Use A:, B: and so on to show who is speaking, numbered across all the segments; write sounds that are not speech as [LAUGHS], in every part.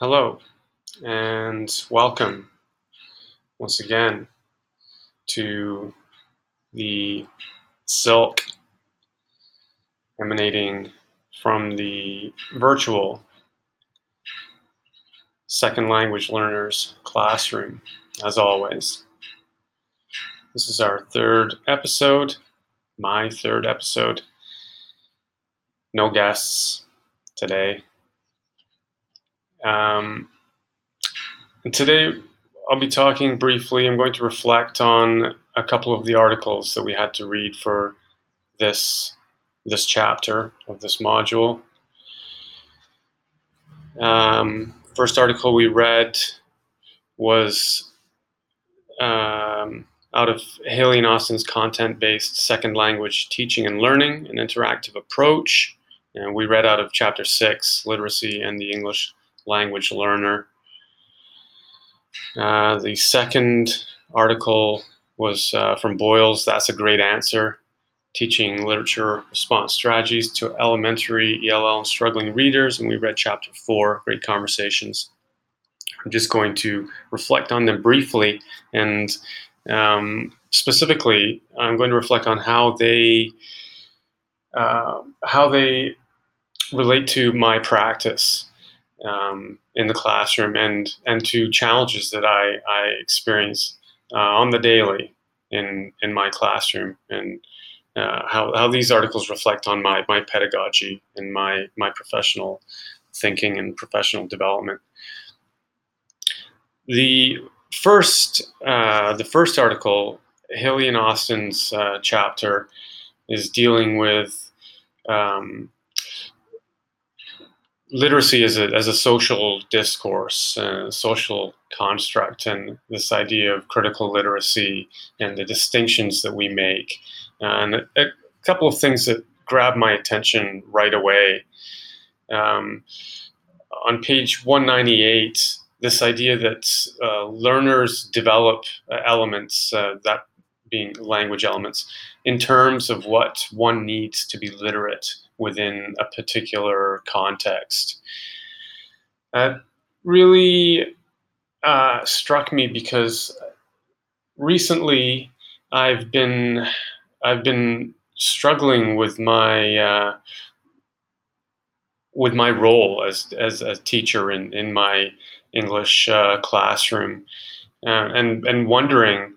A: Hello, and welcome once again to the silk emanating from the virtual second language learners classroom, as always. This is our third episode, my third episode. No guests today. Um, today, I'll be talking briefly. I'm going to reflect on a couple of the articles that we had to read for this this chapter of this module. Um, first article we read was um, out of Haley and Austin's content-based second language teaching and learning, an interactive approach. And we read out of chapter six, literacy and the English language learner. Uh, the second article was uh, from Boyles, That's a Great Answer, teaching literature response strategies to elementary ELL and struggling readers. And we read chapter four, Great Conversations. I'm just going to reflect on them briefly and um, specifically, I'm going to reflect on how they uh, how they relate to my practice um, in the classroom and and to challenges that I, I experience uh, on the daily in in my classroom and uh, how, how these articles reflect on my, my pedagogy and my my professional thinking and professional development. The first uh, the first article, Haley and Austin's uh, chapter, is dealing with um, literacy as a, as a social discourse, social construct, and this idea of critical literacy and the distinctions that we make. And a, a couple of things that grabbed my attention right away. Um, on page 198, this idea that uh, learners develop uh, elements, uh, that being language elements, in terms of what one needs to be literate within a particular context. That really uh, struck me because recently I've been I've been struggling with my uh, with my role as as a teacher in in my English uh, classroom, uh, and and wondering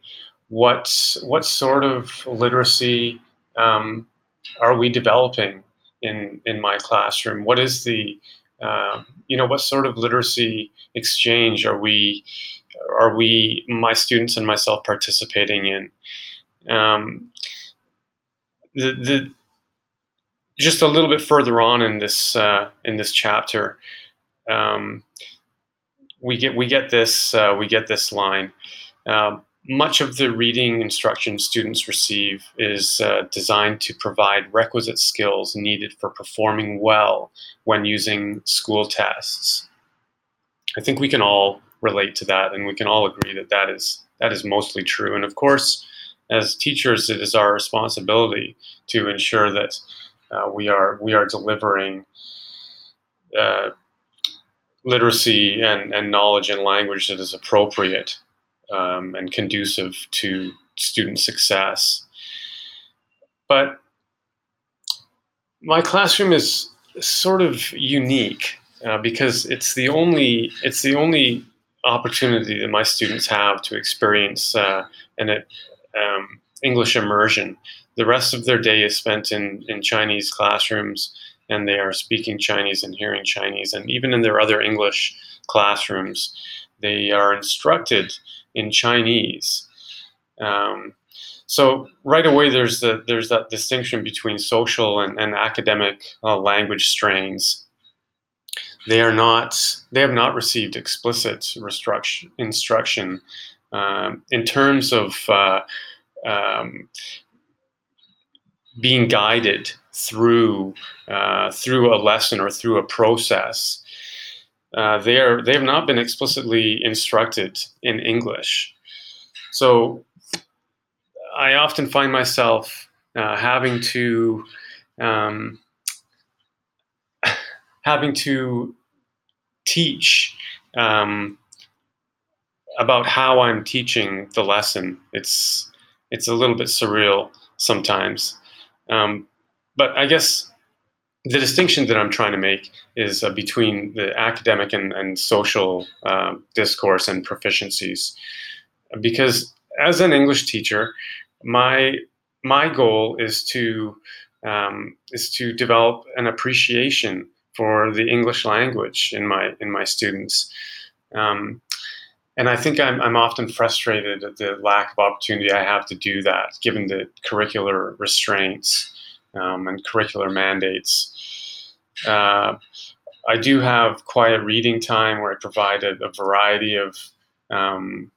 A: what what sort of literacy um, are we developing in in my classroom? What is the uh, you know what sort of literacy exchange are we are we my students and myself participating in? Um, the, the just a little bit further on in this uh, in this chapter, um, we get we get this uh, we get this line. Um, much of the reading instruction students receive is uh, designed to provide requisite skills needed for performing well when using school tests. I think we can all relate to that, and we can all agree that that is that is mostly true. And of course, as teachers, it is our responsibility to ensure that uh, we are we are delivering uh, literacy and, and knowledge and language that is appropriate um, and conducive to student success. But my classroom is sort of unique uh, because it's the only it's the only opportunity that my students have to experience uh, an um, English immersion. The rest of their day is spent in, in Chinese classrooms, and they are speaking Chinese and hearing Chinese. And even in their other English classrooms, they are instructed in Chinese. Um, so right away, there's the, there's that distinction between social and, and academic uh, language strains. They are not they have not received explicit instruction um, in terms of uh, um, being guided through uh, through a lesson or through a process uh, they are they have not been explicitly instructed in English. So I often find myself uh, having to um, [LAUGHS] having to teach um, about how I'm teaching the lesson. It's it's a little bit surreal sometimes, um, but I guess the distinction that I'm trying to make is uh, between the academic and, and social uh, discourse and proficiencies, because as an English teacher, my my goal is to um, is to develop an appreciation for the English language in my in my students. Um, and I think I'm, I'm often frustrated at the lack of opportunity I have to do that, given the curricular restraints um, and curricular mandates. Uh, I do have quiet reading time where I provide a, a variety of um,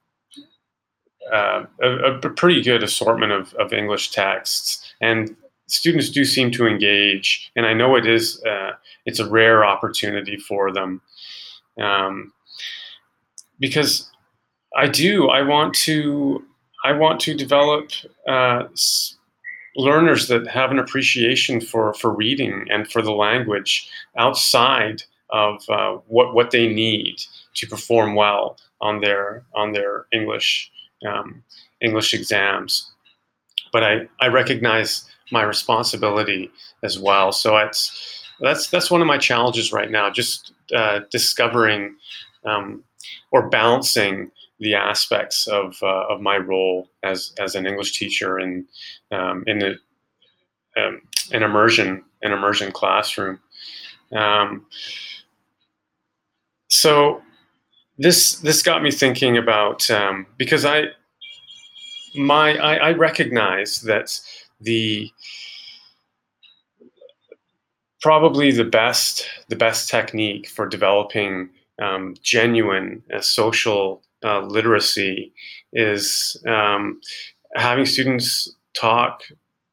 A: uh, a, a, pretty good assortment of, of English texts, and students do seem to engage. And I know it is uh, it's a rare opportunity for them um, because I do. I want to. I want to develop uh, learners that have an appreciation for for reading and for the language outside of uh, what what they need to perform well on their on their English um, English exams. But I I recognize my responsibility as well. So it's that's that's one of my challenges right now. Just uh, discovering um, or balancing the aspects of uh, of my role as as an English teacher in um, in um, an immersion an immersion classroom. Um, so this this got me thinking about um, because I my I, I recognize that the probably the best the best technique for developing um, genuine uh, social uh, literacy is um, having students talk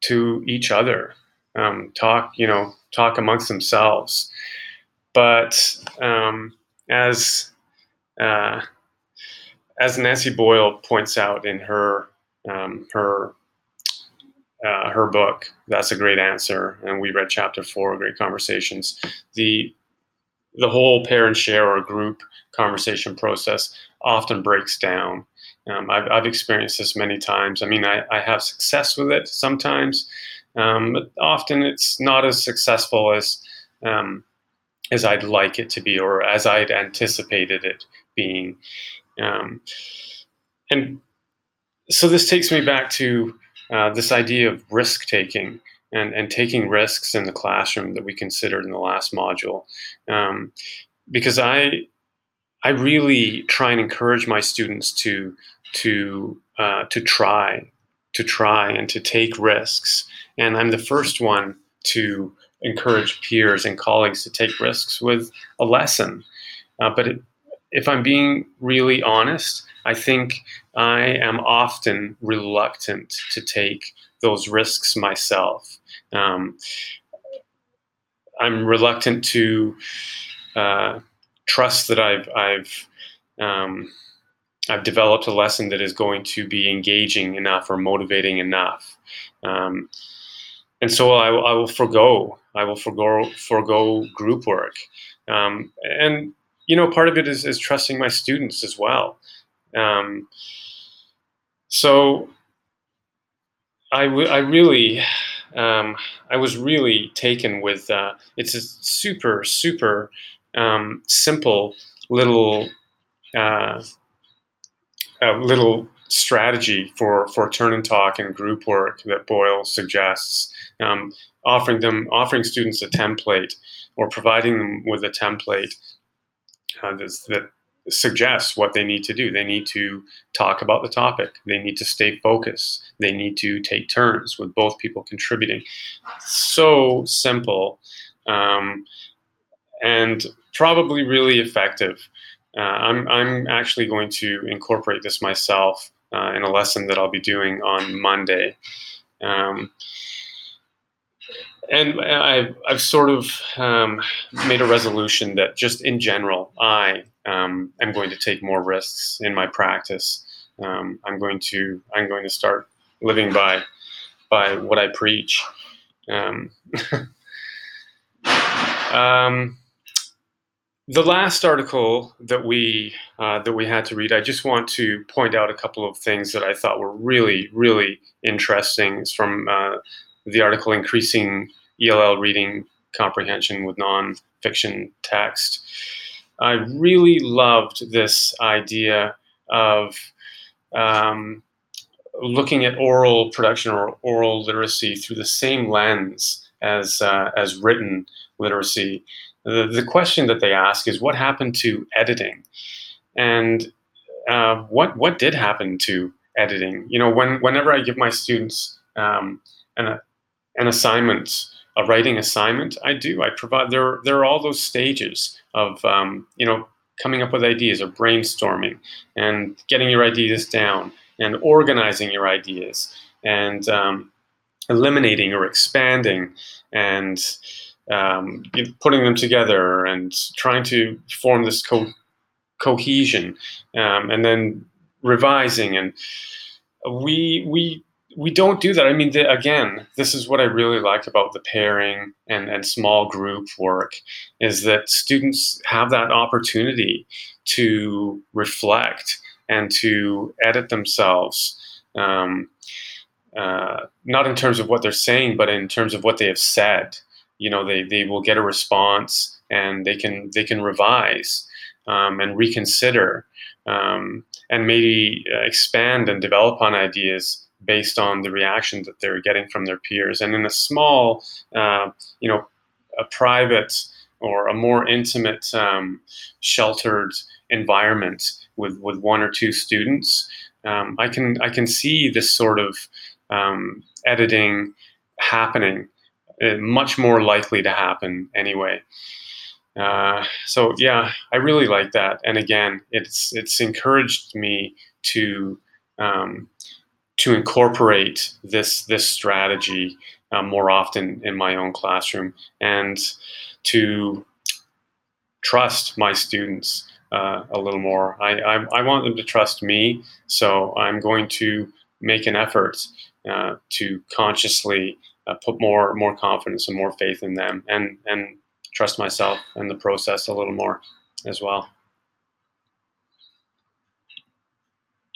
A: to each other, um, talk, you know, talk amongst themselves. But um, as uh, as Nancy Boyle points out in her um, her uh, her book, that's a great answer, and we read chapter four, Great Conversations. The the whole pair and share or group conversation process often breaks down. Um, I've, I've, experienced this many times. I mean, I, I have success with it sometimes, um, but often it's not as successful as um, as I'd like it to be or as I'd anticipated it being. Um, and so this takes me back to uh, this idea of risk taking and, and taking risks in the classroom that we considered in the last module. Um, because I, I really try and encourage my students to, to, uh, to try, to try and to take risks. And I'm the first one to encourage peers and colleagues to take risks with a lesson. Uh, but it, if I'm being really honest, I think I am often reluctant to take those risks myself. Um, I'm reluctant to uh, trust that I've I've um, I've developed a lesson that is going to be engaging enough or motivating enough, um, and so I, I, will forego I will forego forego group work, um, and you know part of it is, is trusting my students as well. Um, so I, I really um, I was really taken with uh, it's a super super um, simple little uh, little strategy for for turn and talk and group work that Boyle suggests, um, offering them offering students a template or providing them with a template uh, that suggests what they need to do. They need to talk about the topic. They need to stay focused. They need to take turns with both people contributing. So simple um, and probably really effective. Uh, I'm, I'm actually going to incorporate this myself uh, in a lesson that I'll be doing on Monday. Um, and I've, I've sort of um, made a resolution that just in general, I um, am going to take more risks in my practice. Um, I'm going to I'm going to start living by by what I preach. Um, [LAUGHS] um, the last article that we uh, that we had to read, I just want to point out a couple of things that I thought were really, really interesting. It's from uh, the article "Increasing ELL Reading Comprehension with Non-Fiction Text." I really loved this idea of um, looking at oral production or oral literacy through the same lens as uh, as written literacy. The, the question that they ask is what happened to editing, and uh, what what did happen to editing? You know, when whenever I give my students um, an an assignment, a writing assignment, I do. I provide there. There are all those stages of um, you know coming up with ideas or brainstorming and getting your ideas down and organizing your ideas and um, eliminating or expanding and um, putting them together and trying to form this co- cohesion um, and then revising and we we we don't do that. I mean, the, again, this is what I really like about the pairing and, and small group work is that students have that opportunity to reflect and to edit themselves. Um, uh, not in terms of what they're saying, but in terms of what they have said. You know, they, they will get a response and they can they can revise um, and reconsider um, and maybe uh, expand and develop on ideas based on the reaction that they're getting from their peers. And in a small, uh, you know, a private or a more intimate, um, sheltered environment with, with one or two students, um, I can I can see this sort of um, editing happening, uh, much more likely to happen anyway. Uh, so yeah, I really like that. And again, it's it's encouraged me to um, to incorporate this this strategy uh, more often in my own classroom and to trust my students uh, a little more. I, I, I, want them to trust me, so I'm going to make an effort uh, to consciously uh, put more more confidence and more faith in them, and and trust myself and the process a little more as well.